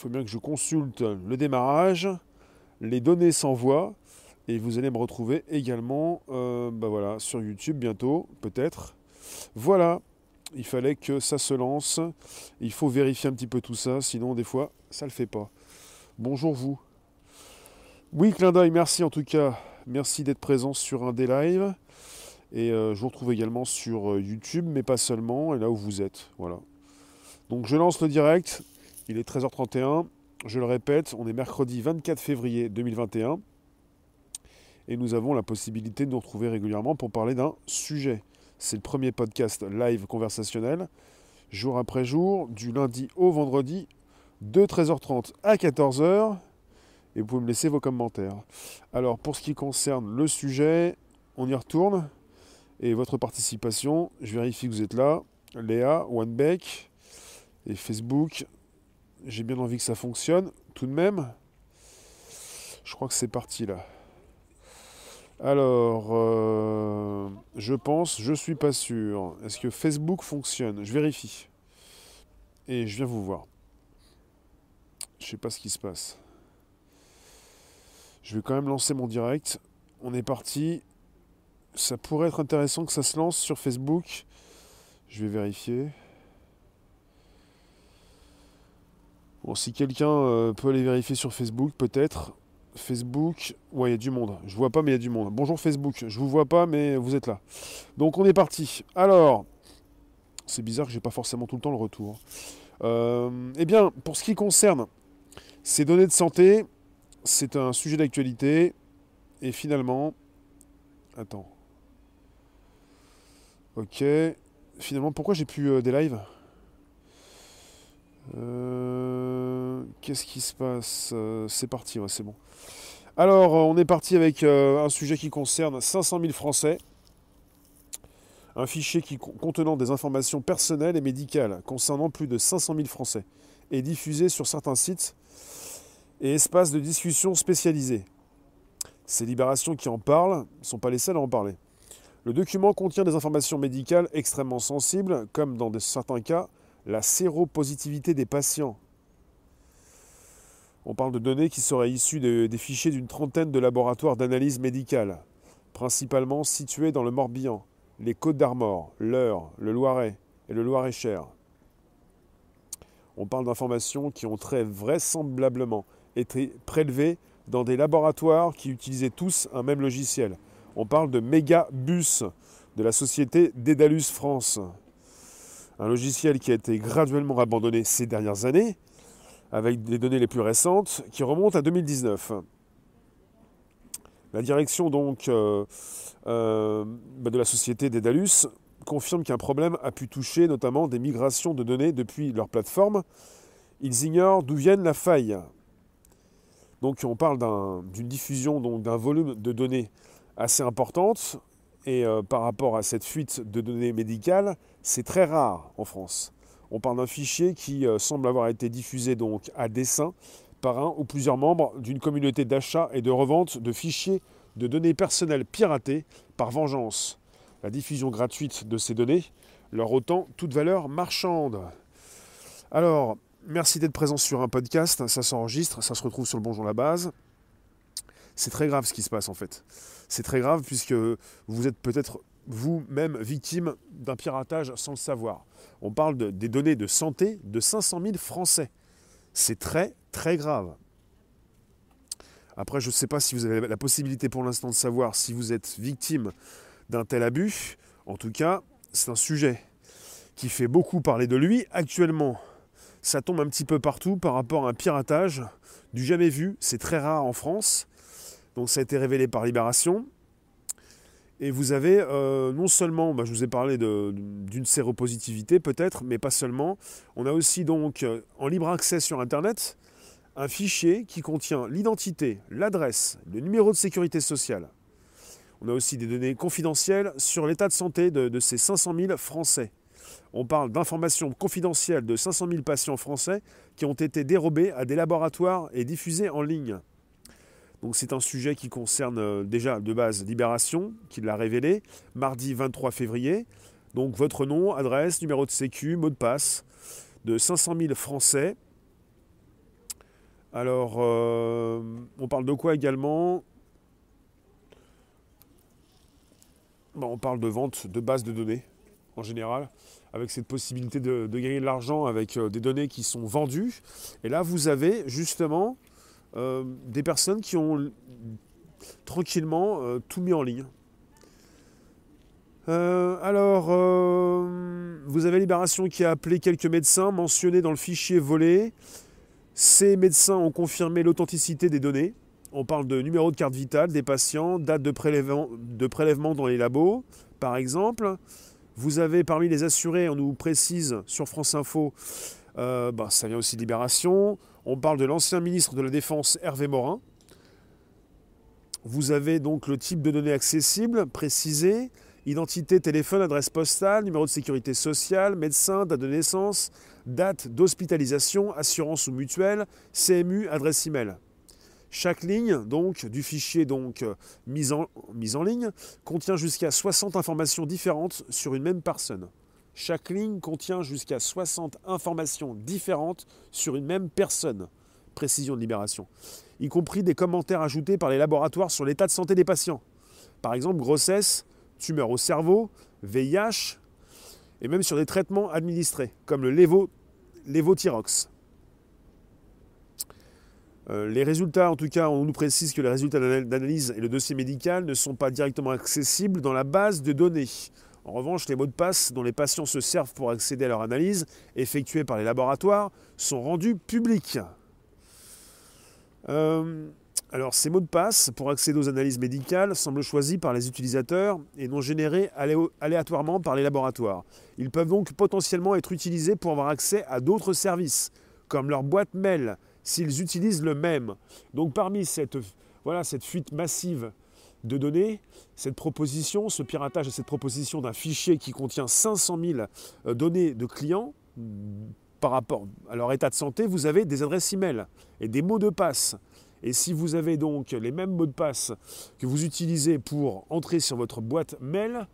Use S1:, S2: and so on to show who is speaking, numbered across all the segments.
S1: faut bien que je consulte le démarrage. Les données s'envoient. Et vous allez me retrouver également euh, bah voilà, sur YouTube bientôt, peut-être. Voilà, il fallait que ça se lance. Il faut vérifier un petit peu tout ça, sinon des fois, ça ne le fait pas. Bonjour vous. Oui, clin d'œil, merci en tout cas. Merci d'être présent sur un des lives. Et euh, je vous retrouve également sur euh, YouTube, mais pas seulement, et là où vous êtes. Voilà. Donc je lance le direct. Il est 13h31. Je le répète, on est mercredi 24 février 2021. Et nous avons la possibilité de nous retrouver régulièrement pour parler d'un sujet. C'est le premier podcast live conversationnel, jour après jour, du lundi au vendredi, de 13h30 à 14h. Et vous pouvez me laisser vos commentaires. Alors, pour ce qui concerne le sujet, on y retourne. Et votre participation, je vérifie que vous êtes là. Léa, OneBeck et Facebook. J'ai bien envie que ça fonctionne. Tout de même, je crois que c'est parti là. Alors, euh, je pense, je suis pas sûr. Est-ce que Facebook fonctionne? Je vérifie. Et je viens vous voir. Je sais pas ce qui se passe. Je vais quand même lancer mon direct. On est parti ça pourrait être intéressant que ça se lance sur Facebook. Je vais vérifier. Bon, si quelqu'un euh, peut aller vérifier sur Facebook, peut-être. Facebook, ouais, il y a du monde. Je vois pas, mais il y a du monde. Bonjour Facebook, je vous vois pas, mais vous êtes là. Donc on est parti. Alors, c'est bizarre que j'ai pas forcément tout le temps le retour. Euh, eh bien, pour ce qui concerne ces données de santé, c'est un sujet d'actualité. Et finalement, attends. Ok. Finalement, pourquoi j'ai plus euh, des lives? Euh, Qu'est-ce qui se passe euh, C'est parti, c'est bon. Alors, on est parti avec un sujet qui concerne 500 000 Français. Un fichier qui, contenant des informations personnelles et médicales concernant plus de 500 000 Français est diffusé sur certains sites et espaces de discussion spécialisés. Ces libérations qui en parlent ne sont pas les seules à en parler. Le document contient des informations médicales extrêmement sensibles, comme dans certains cas la séropositivité des patients. On parle de données qui seraient issues des fichiers d'une trentaine de laboratoires d'analyse médicale, principalement situés dans le Morbihan, les Côtes d'Armor, l'Eure, le Loiret et le Loir-et-Cher. On parle d'informations qui ont très vraisemblablement été prélevées dans des laboratoires qui utilisaient tous un même logiciel, on parle de Megabus de la société Dédalus France. Un logiciel qui a été graduellement abandonné ces dernières années, avec des données les plus récentes qui remontent à 2019. La direction donc euh, euh, bah, de la société Dédalus confirme qu'un problème a pu toucher notamment des migrations de données depuis leur plateforme. Ils ignorent d'où viennent la faille. Donc on parle d'une diffusion d'un volume de données assez importante. Et euh, par rapport à cette fuite de données médicales, c'est très rare en France. On parle d'un fichier qui euh, semble avoir été diffusé donc à dessein par un ou plusieurs membres d'une communauté d'achat et de revente de fichiers de données personnelles piratées par vengeance. La diffusion gratuite de ces données leur ôtant toute valeur marchande. Alors, merci d'être présent sur un podcast, ça s'enregistre, ça se retrouve sur le Bonjour la base. C'est très grave ce qui se passe en fait. C'est très grave puisque vous êtes peut-être vous-même victime d'un piratage sans le savoir. On parle des données de santé de 500 000 Français. C'est très très grave. Après, je ne sais pas si vous avez la possibilité pour l'instant de savoir si vous êtes victime d'un tel abus. En tout cas, c'est un sujet qui fait beaucoup parler de lui actuellement. Ça tombe un petit peu partout par rapport à un piratage du jamais vu. C'est très rare en France. Donc ça a été révélé par Libération. Et vous avez euh, non seulement, bah, je vous ai parlé d'une séropositivité peut-être, mais pas seulement. On a aussi donc euh, en libre accès sur Internet un fichier qui contient l'identité, l'adresse, le numéro de sécurité sociale. On a aussi des données confidentielles sur l'état de santé de, de ces 500 000 Français. On parle d'informations confidentielles de 500 000 patients français qui ont été dérobés à des laboratoires et diffusés en ligne. Donc c'est un sujet qui concerne euh, déjà de base Libération, qui l'a révélé, mardi 23 février. Donc votre nom, adresse, numéro de sécu, mot de passe de 500 000 Français Alors, euh, on parle de quoi également? On parle de vente de bases de données en général, avec cette possibilité de, gagner de l'argent avec euh, des données qui sont vendues. Et là, vous avez justement euh, des personnes qui ont tranquillement tout mis en ligne. alors, vous avez Libération qui a appelé quelques médecins mentionnés dans le fichier volé. Ces médecins ont confirmé l'authenticité des données. On parle de numéro de carte vitale des patients, date de prélèvement, dans les labos, par exemple. Vous avez parmi les assurés, on nous précise sur France Info, euh, bah, ça vient aussi de Libération. On parle de l'ancien ministre de la Défense Hervé Morin. Vous avez donc le type de données accessibles précisé identité, téléphone, adresse postale, numéro de sécurité sociale, médecin, date de naissance, date d'hospitalisation, assurance ou mutuelle, CMU, adresse email. Chaque ligne du fichier donc mise en, mise en ligne contient jusqu'à 60 informations différentes sur une même personne. Chaque ligne contient jusqu'à 60 informations différentes sur une même personne. Précision de libération. Y compris des commentaires ajoutés par les laboratoires sur l'état de santé des patients. Par exemple, grossesse, tumeur au cerveau, VIH, et même sur des traitements administrés, comme le lévothyrox. Euh, les résultats, en tout cas, on nous précise que les résultats d'analyse et le dossier médical ne sont pas directement accessibles dans la base de données. En revanche, les mots de passe dont les patients se servent pour accéder à leur analyse, effectuée par les laboratoires, sont rendus publics. Euh, alors, ces mots de passe pour accéder aux analyses médicales semblent choisis par les utilisateurs et non générés aléatoirement par les laboratoires. Ils peuvent donc potentiellement être utilisés pour avoir accès à d'autres services, comme leur boîte mail, s'ils utilisent le même. Donc, parmi cette fuite massive de données, cette proposition, ce piratage et cette proposition d'un fichier qui contient 500 000 euh, données de clients, par rapport à leur état de santé, vous avez des adresses e-mail et des mots de passe. Et si vous avez donc les mêmes mots de passe que vous utilisez pour entrer sur votre boîte mail,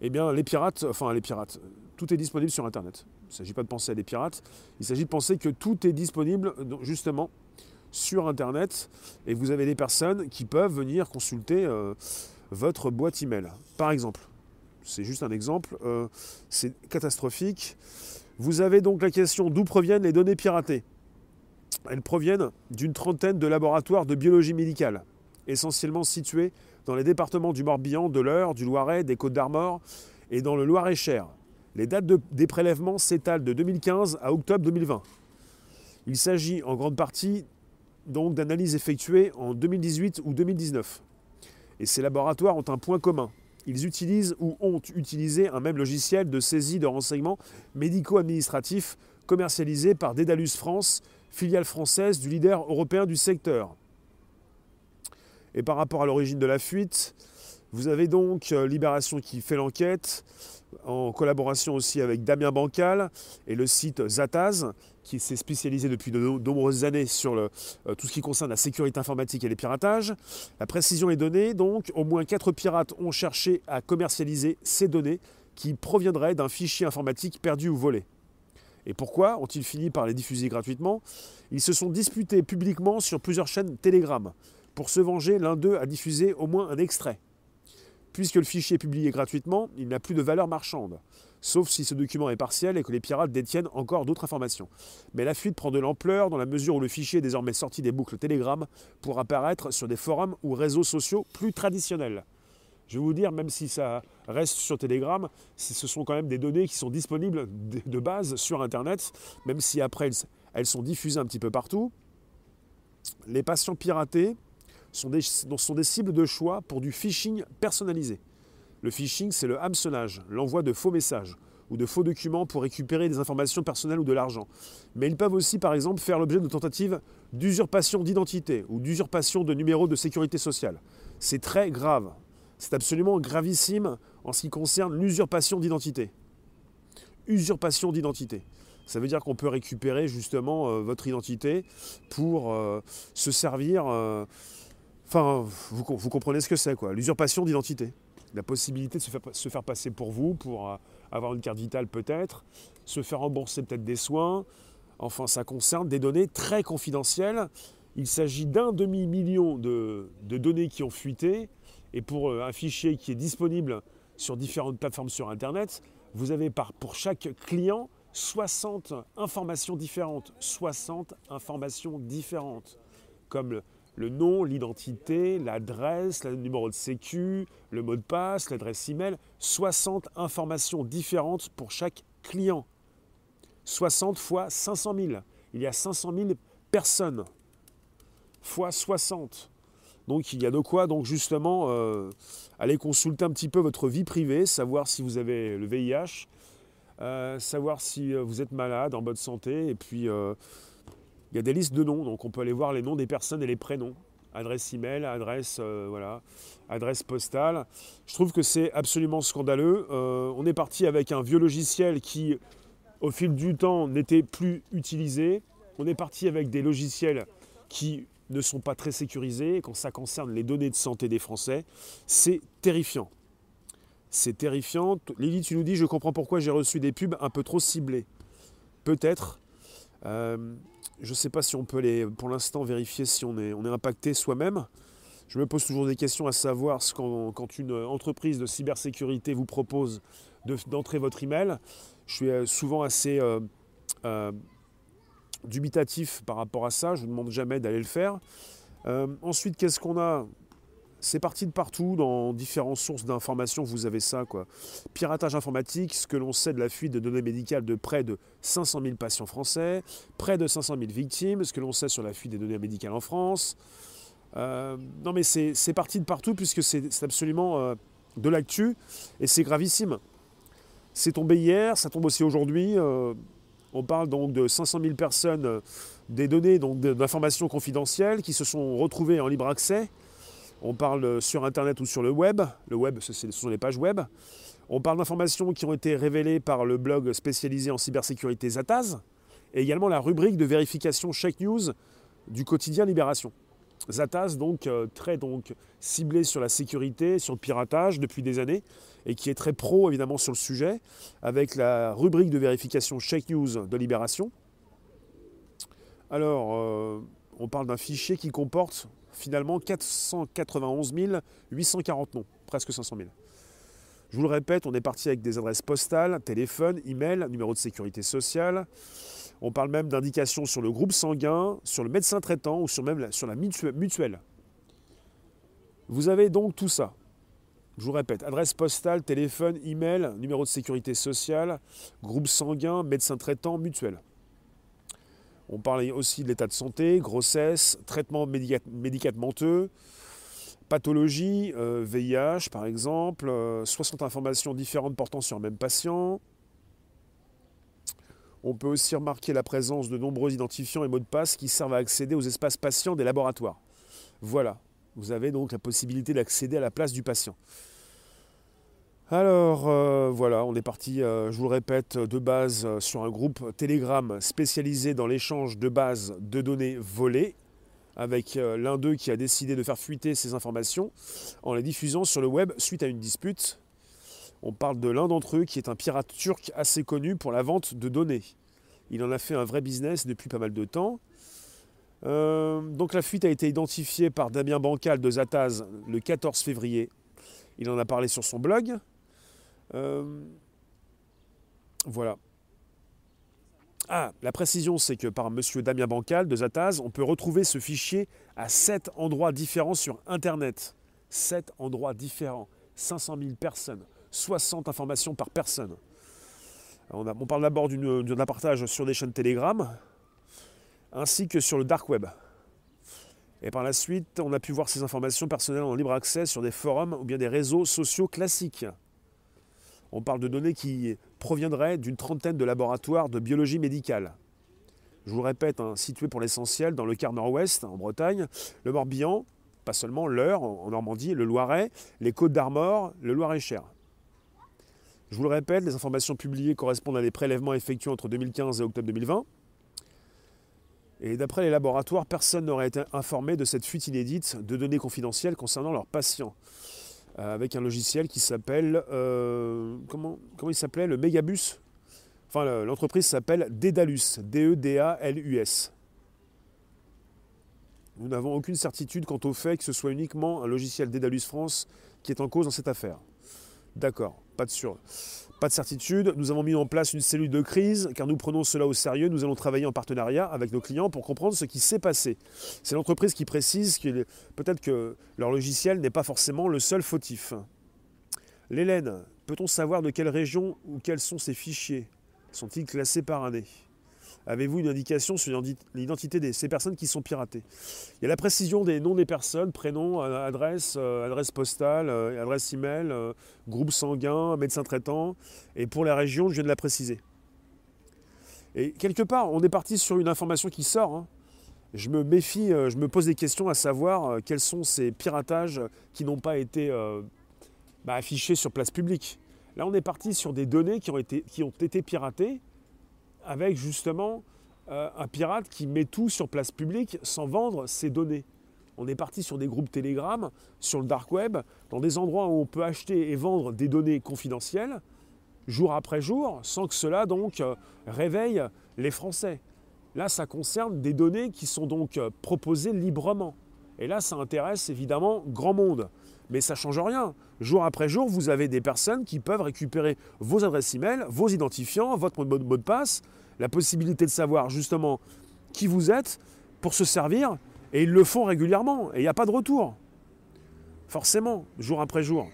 S1: eh bien les pirates, enfin les pirates, tout est disponible sur Internet. Il ne s'agit pas de penser à des pirates, il s'agit de penser que tout est disponible justement sur Internet et vous avez des personnes qui peuvent venir consulter euh, votre boîte email. Par exemple, c'est juste un exemple, euh, c'est catastrophique. Vous avez donc la question d'où proviennent les données piratées elles proviennent d'une trentaine de laboratoires de biologie médicale, essentiellement situés dans les départements du Morbihan, de l'Eure, du Loiret, des Côtes-d'Armor et dans le Loir-et-Cher. Les dates des prélèvements s'étalent de 2015 à octobre 2020. Il s'agit en grande partie donc d'analyses effectuées en 2018 ou 2019. Et ces laboratoires ont un point commun. Ils utilisent ou ont utilisé un même logiciel de saisie de renseignements médico-administratifs commercialisé par Dédalus France filiale française du leader européen du secteur. Et par rapport à l'origine de la fuite, vous avez donc euh, Libération qui fait l'enquête, en collaboration aussi avec Damien Bancal et le site Zataz, qui s'est spécialisé depuis de nombreuses années sur euh, tout ce qui concerne la sécurité informatique et les piratages. La précision est donnée, donc au moins quatre pirates ont cherché à commercialiser ces données qui proviendraient d'un fichier informatique perdu ou volé. Et pourquoi ont-ils fini par les diffuser gratuitement? Ils se sont disputés publiquement sur plusieurs chaînes Telegram. Pour se venger, l'un d'eux a diffusé au moins un extrait. Puisque le fichier est publié gratuitement, il n'a plus de valeur marchande, sauf si ce document est partiel et que les pirates détiennent encore d'autres informations. Mais la fuite prend de l'ampleur dans la mesure où le fichier est désormais sorti des boucles Telegram pour apparaître sur des forums ou réseaux sociaux plus traditionnels. Je vais vous dire, même si ça reste sur Telegram, ce sont quand même des données qui sont disponibles de base sur Internet, même si après elles sont diffusées un petit peu partout. Les patients piratés sont des, sont des cibles de choix pour du phishing personnalisé. Le phishing, c'est le hameçonnage, l'envoi de faux messages ou de faux documents pour récupérer des informations personnelles ou de l'argent. Mais ils peuvent aussi, par exemple, faire l'objet de tentatives d'usurpation d'identité ou d'usurpation de numéro de sécurité sociale. C'est très grave. C'est absolument gravissime en ce qui concerne l'usurpation d'identité. Usurpation d'identité. Ça veut dire qu'on peut récupérer justement euh, votre identité pour euh, se servir. Euh, enfin, vous, comprenez ce que c'est, quoi. L'usurpation d'identité. La possibilité de se faire, se faire, passer pour vous, pour avoir une carte vitale peut-être, se faire rembourser peut-être des soins. Enfin, ça concerne des données très confidentielles Il s'agit d'un demi-million de, données qui ont fuité. Et pour euh, un fichier qui est disponible sur différentes plateformes sur Internet, vous avez pour chaque client 60 informations différentes. 60 informations différentes. Comme le, nom, l'identité, l'adresse, le numéro de sécu, le mot de passe, l'adresse email. 60 informations différentes pour chaque client. 60 fois 500 000. Il y a 500 000 personnes fois 60. Donc il y a de quoi donc justement euh, aller consulter un petit peu votre vie privée, savoir si vous avez le VIH, euh, savoir si euh, vous êtes malade, en bonne santé, et puis il y a des listes de noms, donc on peut aller voir les noms des personnes et les prénoms, adresse email, adresse voilà, adresse postale. Je trouve que c'est absolument scandaleux. on est parti avec un vieux logiciel qui, au fil du temps, n'était plus utilisé. On est parti avec des logiciels qui ne sont pas très sécurisés. quand ça concerne les données de santé des Français, c'est terrifiant. C'est terrifiant. Lily, tu nous dis, je comprends pourquoi j'ai reçu des pubs un peu trop ciblées. Peut-être. Euh, je ne sais pas si on peut les, pour l'instant vérifier si on est, on est impacté soi-même. Je me pose toujours des questions à savoir quand, une entreprise de cybersécurité vous propose d'entrer votre email. Je suis euh, souvent assez euh, dubitatif par rapport à ça. Je ne vous demande jamais d'aller le faire. Euh, ensuite, qu'est-ce qu'on a? C'est parti de partout, dans différentes sources d'informations, vous avez ça. Quoi. Piratage informatique, ce que l'on sait de la fuite de données médicales de près de 500 000 patients français, près de 500 000 victimes, ce que l'on sait sur la fuite des données médicales en France. Euh, non mais c'est parti de partout puisque c'est absolument euh, de l'actu et c'est gravissime. C'est tombé hier, ça tombe aussi aujourd'hui. On parle donc de 500 000 personnes, euh, des données d'informations confidentielles qui se sont retrouvées en libre accès. On parle euh, sur Internet ou sur le web. Le web, ce sont les pages web. On parle d'informations qui ont été révélées par le blog spécialisé en cybersécurité Zataz et également la rubrique de vérification Check News du quotidien Libération. Zataz, donc euh, très donc, ciblé sur la sécurité, sur le piratage depuis des années, et qui est très pro évidemment sur le sujet, avec la rubrique de vérification Check News de Libération. Alors, euh, on parle d'un fichier qui comporte finalement 491 840 noms, presque 500 000. Je vous le répète, on est parti avec des adresses postales, téléphone, email, numéro de sécurité sociale, on parle même d'indications sur le groupe sanguin, sur le médecin traitant ou sur même sur la mutuelle. Vous avez donc tout ça. Je vous répète, adresse postale, téléphone, email, numéro de sécurité sociale, groupe sanguin, médecin traitant, mutuelle. On parle aussi de l'état de santé, grossesse, traitement médicamenteux, pathologie, VIH euh, par exemple, 60 euh, informations différentes portant sur un même patient, on peut aussi remarquer la présence de nombreux identifiants et mots de passe qui servent à accéder aux espaces patients des laboratoires. Voilà, vous avez donc la possibilité d'accéder à la place du patient. Alors euh, voilà, on est parti, euh, je vous le répète, de base euh, sur un groupe Telegram spécialisé dans l'échange de bases de données volées, avec l'un d'eux qui a décidé de faire fuiter ces informations en les diffusant sur le web suite à une dispute on parle de l'un d'entre eux qui est un pirate turc assez connu pour la vente de données. Il en a fait un vrai business depuis pas mal de temps. Donc la fuite a été identifiée par Damien Bancal de Zataz le 14 février. Il en a parlé sur son blog. Euh, voilà. Ah, la précision, c'est que par M. Damien Bancal de Zataz, on peut retrouver ce fichier à sept endroits différents sur Internet. Sept endroits différents. 500 000 personnes. 60 informations par personne. On, parle d'abord d'un partage sur des chaînes Telegram, ainsi que sur le dark web. Et par la suite, on a pu voir ces informations personnelles en libre accès sur des forums ou bien des réseaux sociaux classiques. On parle de données qui proviendraient d'une trentaine de laboratoires de biologie médicale. Je vous le répète, hein, situés pour l'essentiel dans le quart nord-ouest, en Bretagne, le Morbihan, pas seulement l'Eure en Normandie, le Loiret, les Côtes d'Armor, le Loir-et-Cher. Je vous le répète, les informations publiées correspondent à des prélèvements effectués entre 2015 et octobre 2020. Et d'après les laboratoires, personne n'aurait été informé de cette fuite inédite de données confidentielles concernant leurs patients. Euh, avec un logiciel qui s'appelle. Euh, comment, comment il s'appelait Le Megabus? Enfin, l'entreprise s'appelle Dedalus. D-E-D-A-L-U-S. Nous n'avons aucune certitude quant au fait que ce soit uniquement un logiciel d'Edalus France qui est en cause dans cette affaire. D'accord, pas de sûr. Pas de certitude. Nous avons mis en place une cellule de crise car nous prenons cela au sérieux. Nous allons travailler en partenariat avec nos clients pour comprendre ce qui s'est passé. C'est l'entreprise qui précise que peut-être que leur logiciel n'est pas forcément le seul fautif. L'Hélène, peut-on savoir de quelle région ou quels sont ces fichiers? Sont-ils classés par année? Avez-vous une indication sur l'identité de ces personnes qui sont piratées? Il y a la précision des noms des personnes, prénom, euh, adresse, euh, adresse postale, euh, adresse email, groupe sanguin, médecin traitant. Et pour la région, je viens de la préciser. Et quelque part, on est parti sur une information qui sort. Hein. Je me méfie, je me pose des questions à savoir quels sont ces piratages qui n'ont pas été bah, affichés sur place publique. Là, on est parti sur des données qui ont été piratées avec justement euh, un pirate qui met tout sur place publique sans vendre ses données. On est parti sur des groupes Telegram, sur le dark web, dans des endroits où on peut acheter et vendre des données confidentielles, jour après jour, sans que cela donc euh, réveille les Français. Là, ça concerne des données qui sont donc euh, proposées librement. Et là, ça intéresse évidemment grand monde. Mais ça ne change rien. Jour après jour, vous avez des personnes qui peuvent récupérer vos adresses e-mail, vos identifiants, votre mot de passe, la possibilité de savoir justement qui vous êtes pour se servir. Et ils le font régulièrement. Et il n'y a pas de retour. Forcément, jour après jour.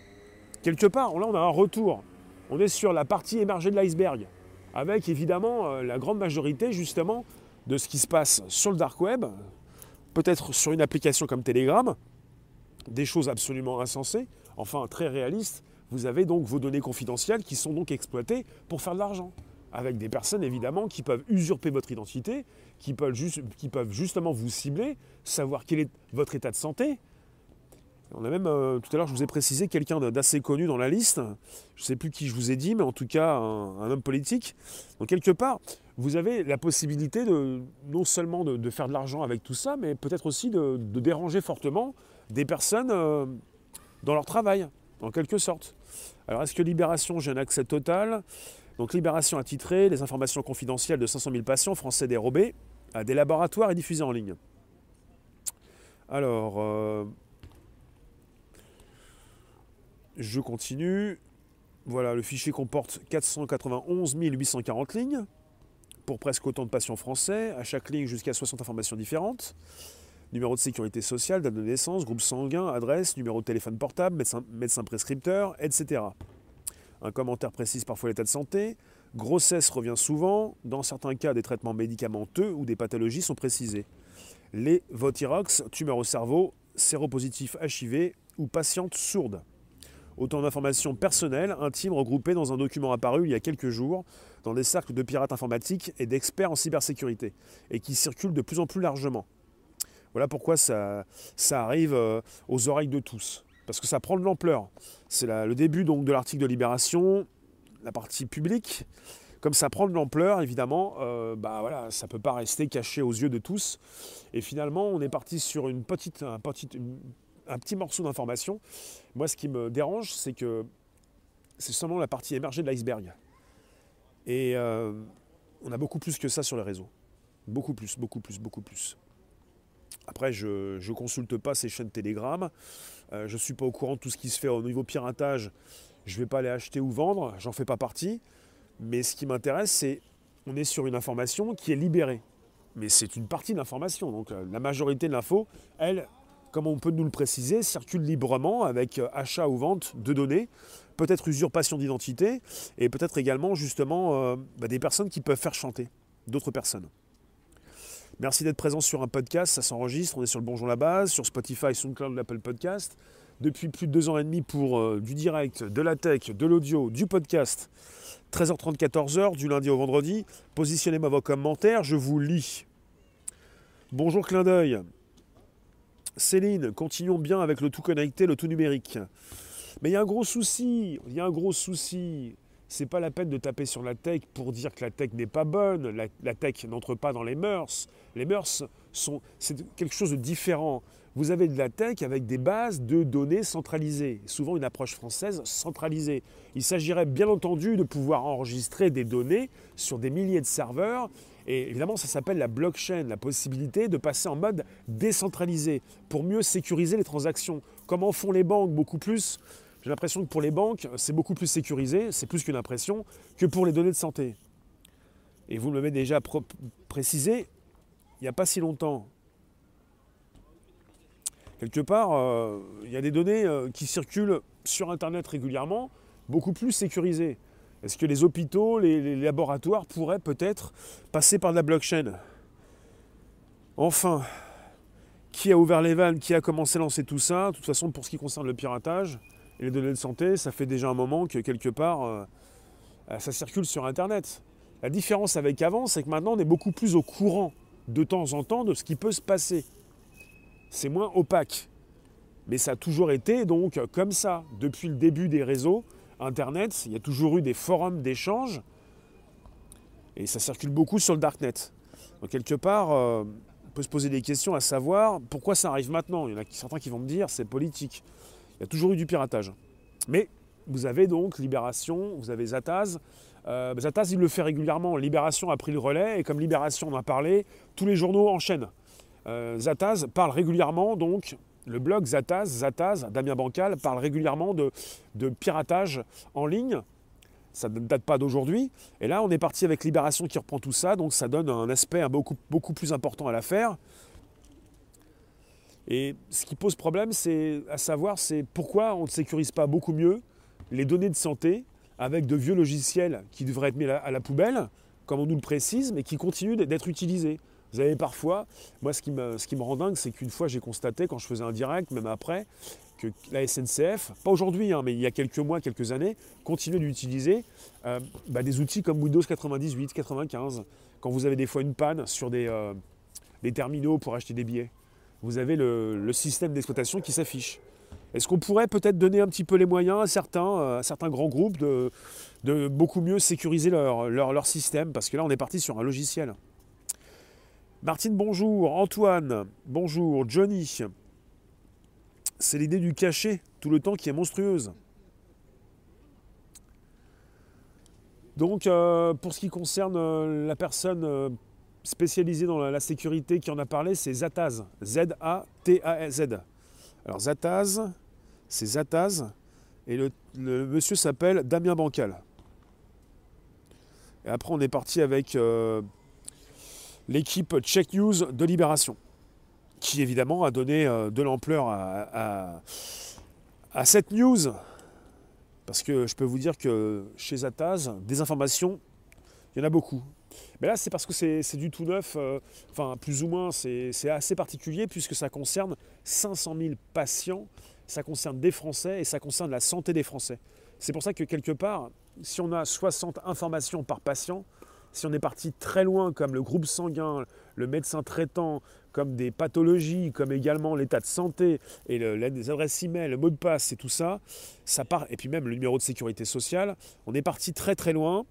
S1: Quelque part, là, on a un retour. On est sur la partie émergée de l'iceberg. Avec évidemment euh, la grande majorité justement de ce qui se passe sur le dark web, peut-être sur une application comme Telegram, des choses absolument insensées, enfin très réalistes. Vous avez donc vos données confidentielles qui sont donc exploitées pour faire de l'argent. Avec des personnes évidemment qui peuvent usurper votre identité, qui peuvent, qui peuvent justement vous cibler, savoir quel est votre état de santé. On a même, euh, tout à l'heure, je vous ai précisé quelqu'un d'assez connu dans la liste. Je ne sais plus qui je vous ai dit, mais en tout cas, un, homme politique. Donc, quelque part, vous avez la possibilité de, non seulement de, faire de l'argent avec tout ça, mais peut-être aussi de, déranger fortement des personnes euh, dans leur travail, en quelque sorte. Alors est-ce que Libération, j'ai un accès total? Donc Libération a titré les informations confidentielles de 500 000 patients français dérobés à des laboratoires et diffusés en ligne. Alors, euh, je continue. Voilà, le fichier comporte 491 840 lignes pour presque autant de patients français, à chaque ligne jusqu'à 60 informations différentes numéro de sécurité sociale, date de naissance, groupe sanguin, adresse, numéro de téléphone portable, médecin, prescripteur, etc. Un commentaire précise parfois l'état de santé. Grossesse revient souvent. Dans certains cas, des traitements médicamenteux ou des pathologies sont précisés. Les Votirox, tumeur au cerveau, séropositif HIV ou patiente sourde. Autant d'informations personnelles, intimes, regroupées dans un document apparu il y a quelques jours dans des cercles de pirates informatiques et d'experts en cybersécurité, et qui circulent de plus en plus largement. Voilà pourquoi ça, arrive euh, aux oreilles de tous. Parce que ça prend de l'ampleur. C'est le début donc de l'article de Libération, la partie publique. Comme ça prend de l'ampleur, évidemment, euh, bah voilà, ça ne peut pas rester caché aux yeux de tous. Et finalement, on est parti sur une petite, un, petit, morceau d'information. Moi, ce qui me dérange, c'est que c'est seulement la partie émergée de l'iceberg. Et euh, on a beaucoup plus que ça sur les réseaux. Beaucoup plus, beaucoup plus, beaucoup plus. Après, je ne consulte pas ces chaînes Telegram. Euh, je ne suis pas au courant de tout ce qui se fait au niveau piratage. Je ne vais pas les acheter ou vendre. J'en fais pas partie. Mais ce qui m'intéresse, c'est on est sur une information qui est libérée. Mais c'est une partie de l'information. Donc euh, la majorité de l'info, elle, comme on peut nous le préciser, circule librement avec euh, achat ou vente de données, peut-être usurpation d'identité, et peut-être également justement bah, des personnes qui peuvent faire chanter d'autres personnes. Merci d'être présent sur un podcast, ça s'enregistre, on est sur le Bonjour la base, sur Spotify, SoundCloud, l'Apple Podcast. Depuis plus de deux ans et demi pour euh, du direct, de la tech, de l'audio, du podcast. 13h30, 14h, du lundi au vendredi. Positionnez-moi vos commentaires, je vous lis. Bonjour clin d'œil. Céline, continuons bien avec le tout connecté, le tout numérique. Mais il y a un gros souci, il y a un gros souci c'est pas la peine de taper sur la tech pour dire que la tech n'est pas bonne, la, tech n'entre pas dans les mœurs. Les mœurs sont c'est quelque chose de différent. Vous avez de la tech avec des bases de données centralisées, souvent une approche française centralisée. Il s'agirait bien entendu de pouvoir enregistrer des données sur des milliers de serveurs Et évidemment, ça s'appelle la blockchain, la possibilité de passer en mode décentralisé pour mieux sécuriser les transactions. Comment font les banques? Beaucoup plus J'ai l'impression que pour les banques, c'est beaucoup plus sécurisé, c'est plus qu'une impression, que pour les données de santé. Et vous me l'avez déjà précisé, il n'y a pas si longtemps. Quelque part, euh, il y a des données euh, qui circulent sur Internet régulièrement, beaucoup plus sécurisées. Est-ce que les hôpitaux, les, laboratoires pourraient peut-être passer par de la blockchain? Enfin, qui a ouvert les vannes? Qui a commencé à lancer tout ça? De toute façon, pour ce qui concerne le piratage et les données de santé, ça fait déjà un moment que quelque part, euh, ça circule sur Internet. La différence avec avant, c'est que maintenant, on est beaucoup plus au courant de temps en temps de ce qui peut se passer. C'est moins opaque. Mais ça a toujours été donc comme ça. Depuis le début des réseaux, Internet, il y a toujours eu des forums d'échange. Et ça circule beaucoup sur le Darknet. Donc quelque part, euh, on peut se poser des questions à savoir pourquoi ça arrive maintenant. Il y en a certains qui vont me dire c'est politique. Il y a toujours eu du piratage. Mais vous avez donc Libération, vous avez Zataz. Euh, Zataz, il le fait régulièrement. Libération a pris le relais et comme Libération en a parlé, tous les journaux enchaînent. Euh, Zataz parle régulièrement donc le blog Zataz, Zataz, Damien Bancal, parle régulièrement de, piratage en ligne. Ça ne date pas d'aujourd'hui. Et là, on est parti avec Libération qui reprend tout ça, donc ça donne un aspect beaucoup plus important à l'affaire. Et ce qui pose problème, c'est à savoir, c'est pourquoi on ne sécurise pas beaucoup mieux les données de santé avec de vieux logiciels qui devraient être mis à la poubelle, comme on nous le précise, mais qui continuent d'être utilisés. Vous avez parfois, moi ce qui me, rend dingue, c'est qu'une fois j'ai constaté quand je faisais un direct, même après, que la SNCF, pas aujourd'hui, hein, mais il y a quelques mois, quelques années, continuait d'utiliser euh, bah, des outils comme Windows 98, 95. Quand vous avez des fois une panne sur des, euh, des terminaux pour acheter des billets, vous avez le, système d'exploitation qui s'affiche. Est-ce qu'on pourrait peut-être donner un petit peu les moyens à certains, euh, à certains grands groupes de, beaucoup mieux sécuriser leur système? Parce que là, on est parti sur un logiciel. Martine, bonjour. Antoine, bonjour. Johnny. C'est l'idée du cachet tout le temps qui est monstrueuse. Donc, euh, pour ce qui concerne euh, la personne euh, spécialisée dans la, sécurité qui en a parlé, c'est Zataz. Z-A-T-A-Z. Alors, Zataz, c'est Zataz. Et le, monsieur s'appelle Damien Bancal. Et après, on est parti avec l'équipe Check News de Libération, qui évidemment a donné euh, de l'ampleur à, cette news. Parce que je peux vous dire que chez Zataz, des informations, il y en a beaucoup. Mais là, c'est parce que c'est du tout neuf, euh, enfin plus ou moins, c'est assez particulier puisque ça concerne 500 000 patients, ça concerne des Français et ça concerne la santé des Français. C'est pour ça que quelque part, si on a 60 informations par patient, si on est parti très loin, comme le groupe sanguin, le médecin traitant, comme des pathologies, comme également l'état de santé et les adresses email, le mot de passe et tout ça, ça part, et puis même le numéro de sécurité sociale, on est parti très très loin.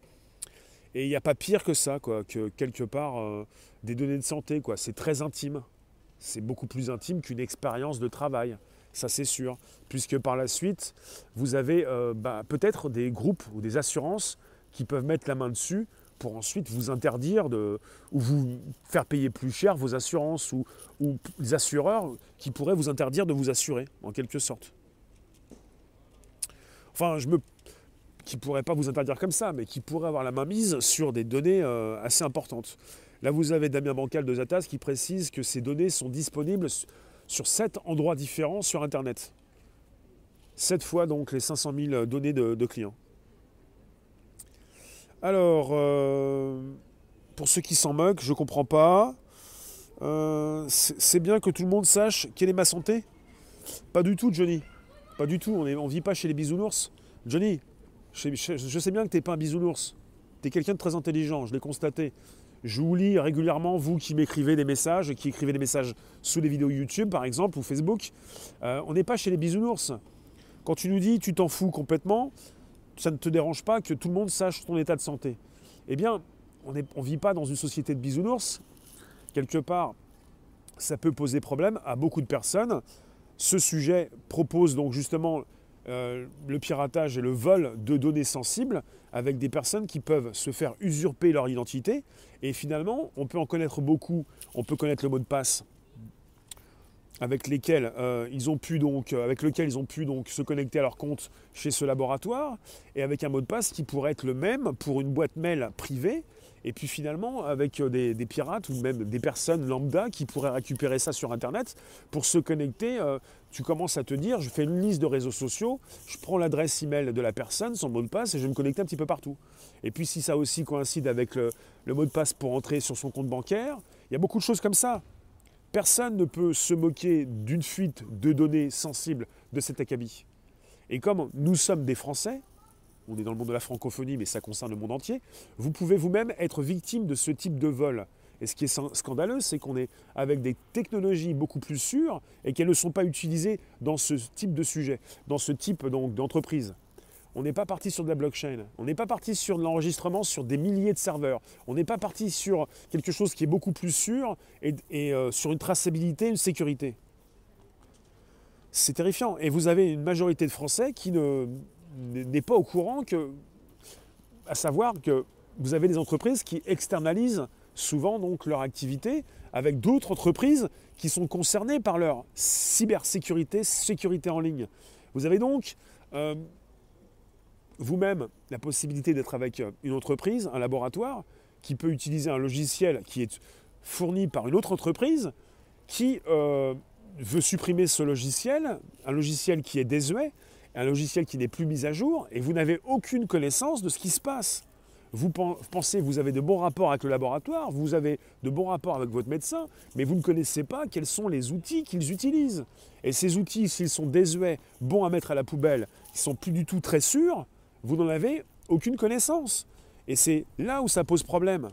S1: Et il n'y a pas pire que ça, quoi, que quelque part euh, des données de santé, quoi. C'est très intime. C'est beaucoup plus intime qu'une expérience de travail, ça c'est sûr. Puisque par la suite, vous avez euh, bah, peut-être des groupes ou des assurances qui peuvent mettre la main dessus pour ensuite vous interdire de, ou vous faire payer plus cher vos assurances ou, ou les assureurs qui pourraient vous interdire de vous assurer, en quelque sorte. Enfin, je me qui ne pourraient pas vous interdire comme ça, mais qui pourraient avoir la main mise sur des données euh, assez importantes. Là, vous avez Damien Bancal de Zatas qui précise que ces données sont disponibles sur sept endroits différents sur Internet. Sept fois donc les 500 000 données de clients. Alors, euh, pour ceux qui s'en moquent, je ne comprends pas. Euh, c'est bien que tout le monde sache quelle est ma santé? Pas du tout, Johnny. Pas du tout. On ne vit pas chez les bisounours. Johnny, je, sais bien que tu n'es pas un bisounours. Tu es quelqu'un de très intelligent, je l'ai constaté. Je vous lis régulièrement, vous qui m'écrivez des messages, qui écrivez des messages sous les vidéos YouTube par exemple ou Facebook. Euh, on n'est pas chez les bisounours. Quand tu nous dis tu t'en fous complètement, ça ne te dérange pas que tout le monde sache ton état de santé. Eh bien, on ne vit pas dans une société de bisounours. Quelque part, ça peut poser problème à beaucoup de personnes. Ce sujet propose donc justement euh, le piratage et le vol de données sensibles avec des personnes qui peuvent se faire usurper leur identité. Et finalement, on peut en connaître beaucoup. On peut connaître le mot de passe avec lesquels euh, ils ont pu donc, euh, avec lequel ils ont pu donc se connecter à leur compte chez ce laboratoire, et avec un mot de passe qui pourrait être le même pour une boîte mail privée, et puis finalement avec euh, des, pirates ou même des personnes lambda qui pourraient récupérer ça sur Internet pour se connecter. tu commences à te dire, je fais une liste de réseaux sociaux, je prends l'adresse email de la personne, son mot de passe, et je vais me connecter un petit peu partout. Et puis si ça aussi coïncide avec le mot de passe pour entrer sur son compte bancaire, il y a beaucoup de choses comme ça. Personne ne peut se moquer d'une fuite de données sensibles de cet acabit. Et comme nous sommes des Français, on est dans le monde de la francophonie, mais ça concerne le monde entier, vous pouvez vous-même être victime de ce type de vol. Et ce qui est scandaleux, c'est qu'on est avec des technologies beaucoup plus sûres et qu'elles ne sont pas utilisées dans ce type de sujet, dans ce type d'entreprise. On n'est pas parti sur de la blockchain. On n'est pas parti sur de l'enregistrement sur des milliers de serveurs. On n'est pas parti sur quelque chose qui est beaucoup plus sûr et, euh, sur une traçabilité, une sécurité. C'est terrifiant. Et vous avez une majorité de Français qui n'est pas au courant que, à savoir que vous avez des entreprises qui externalisent souvent donc leur activité avec d'autres entreprises qui sont concernées par leur cybersécurité, sécurité en ligne. Vous avez donc euh, vous-même la possibilité d'être avec euh, une entreprise, un laboratoire, qui peut utiliser un logiciel qui est fourni par une autre entreprise, qui euh, veut supprimer ce logiciel, un logiciel qui est désuet, un logiciel qui n'est plus mis à jour, et vous n'avez aucune connaissance de ce qui se passe. Vous pensez, vous avez de bons rapports avec le laboratoire, vous avez de bons rapports avec votre médecin, mais vous ne connaissez pas quels sont les outils qu'ils utilisent. Et ces outils, s'ils sont désuets, bons à mettre à la poubelle, qui sont plus du tout très sûrs, vous n'en avez aucune connaissance. Et c'est là où ça pose problème,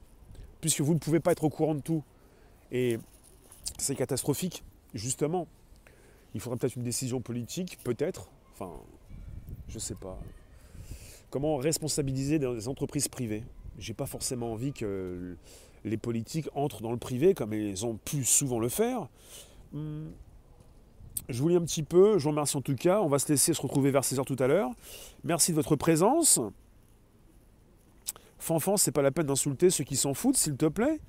S1: puisque vous ne pouvez pas être au courant de tout. Et c'est catastrophique, justement. Il faudra peut-être une décision politique, peut-être, enfin, je sais pas. Comment responsabiliser des entreprises privées? J'ai pas forcément envie que les politiques entrent dans le privé comme ils ont pu souvent le faire. Hmm, je vous lis un petit peu, je vous remercie en tout cas. On va se laisser se retrouver vers 16h tout à l'heure. Merci de votre présence. Fanfan, c'est pas la peine d'insulter ceux qui s'en foutent, s'il te plaît.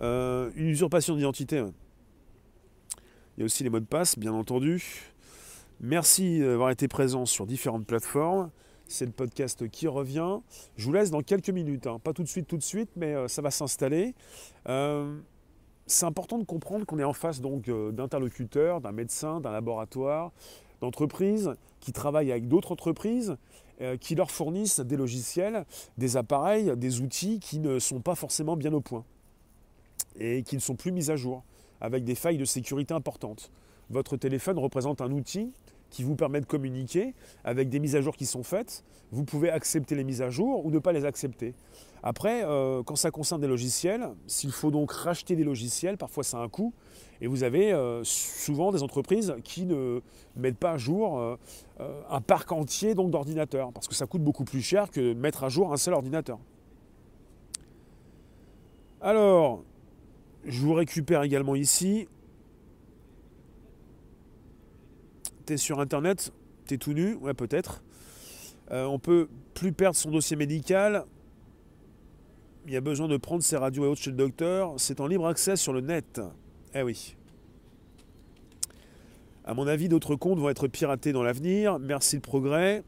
S1: Euh, une usurpation d'identité. Il y a aussi les mots de passe, bien entendu. Merci d'avoir été présent sur différentes plateformes. C'est le podcast qui revient. Je vous laisse dans quelques minutes. Hein. Pas tout de suite, tout de suite, mais euh, ça va s'installer. Euh, c'est important de comprendre qu'on est en face donc euh, d'interlocuteurs, d'un médecin, d'un laboratoire, d'entreprises qui travaillent avec d'autres entreprises, euh, qui leur fournissent des logiciels, des appareils, des outils qui ne sont pas forcément bien au point et qui ne sont plus mis à jour, avec des failles de sécurité importantes. Votre téléphone représente un outil qui vous permet de communiquer avec des mises à jour qui sont faites. Vous pouvez accepter les mises à jour ou ne pas les accepter. Après, euh, quand ça concerne des logiciels, s'il faut donc racheter des logiciels, parfois ça a un coût. Et vous avez euh, souvent des entreprises qui ne mettent pas à jour euh, un parc entier d'ordinateurs, parce que ça coûte beaucoup plus cher que mettre à jour un seul ordinateur. Alors, je vous récupère également ici. Sur Internet, tu es tout nu, ouais peut-être. on peut plus perdre son dossier médical, il y a besoin de prendre ses radios et autres chez le docteur. C'est en libre accès sur le net. Eh oui. À mon avis, d'autres comptes vont être piratés dans l'avenir. Merci le progrès.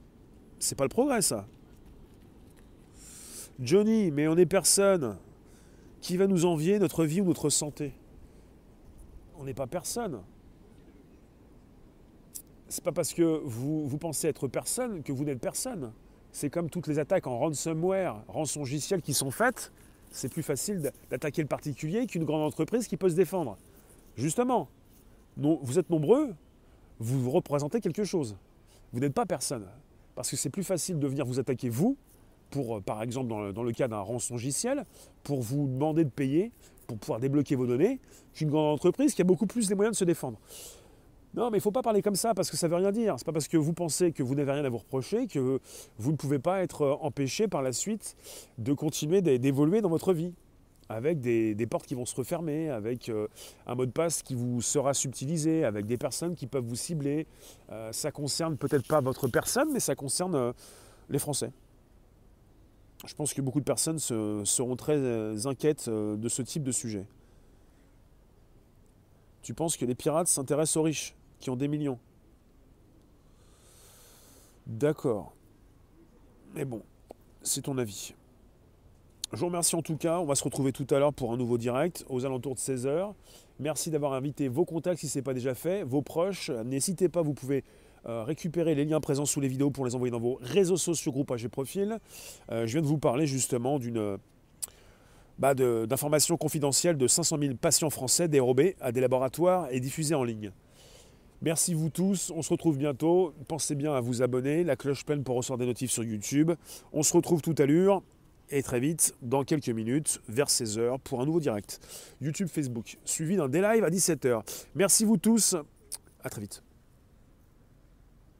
S1: C'est pas le progrès, ça. Johnny, mais on est personne. Qui va nous envier notre vie ou notre santé? On n'est pas personne. C'est pas parce que vous, pensez être personne que vous n'êtes personne c'est comme toutes les attaques en ransomware, rançongiciel qui sont faites, c'est plus facile d'attaquer le particulier qu'une grande entreprise qui peut se défendre. Justement, vous êtes nombreux, vous représentez quelque chose. Vous n'êtes pas personne. Parce que c'est plus facile de venir vous attaquer vous, pour, euh, par exemple dans le, dans le cas d'un rançongiciel, pour vous demander de payer, pour pouvoir débloquer vos données, qu'une grande entreprise qui a beaucoup plus les moyens de se défendre. Non, mais il ne faut pas parler comme ça parce que ça ne veut rien dire. Ce n'est pas parce que vous pensez que vous n'avez rien à vous reprocher que vous ne pouvez pas être euh, empêché par la suite de continuer d'évoluer dans votre vie. avec des, portes qui vont se refermer, avec euh, un mot de passe qui vous sera subtilisé, avec des personnes qui peuvent vous cibler. Euh, ça concerne peut-être pas votre personne, mais ça concerne euh, les Français. Je pense que beaucoup de personnes seront très inquiètes de ce type de sujet. Tu penses que les pirates s'intéressent aux riches, qui ont des millions D'accord. Mais bon, c'est ton avis. Je vous remercie en tout cas. On va se retrouver tout à l'heure pour un nouveau direct aux alentours de 16h. Merci d'avoir invité vos contacts si ce n'est pas déjà fait, vos proches. N'hésitez pas, vous pouvez euh, récupérer les liens présents sous les vidéos pour les envoyer dans vos réseaux sociaux, groupages et profils. Euh, je viens de vous parler justement d'une bah d'informations confidentielles de 500 000 patients français dérobés à des laboratoires et diffusés en ligne. Merci vous tous, on se retrouve bientôt. Pensez bien à vous abonner, la cloche pleine pour recevoir des notifs sur YouTube. On se retrouve tout à l'heure et très vite, dans quelques minutes, vers 16h, pour un nouveau direct. YouTube, Facebook, suivi d'un day live à 17h. Merci vous tous, à très vite.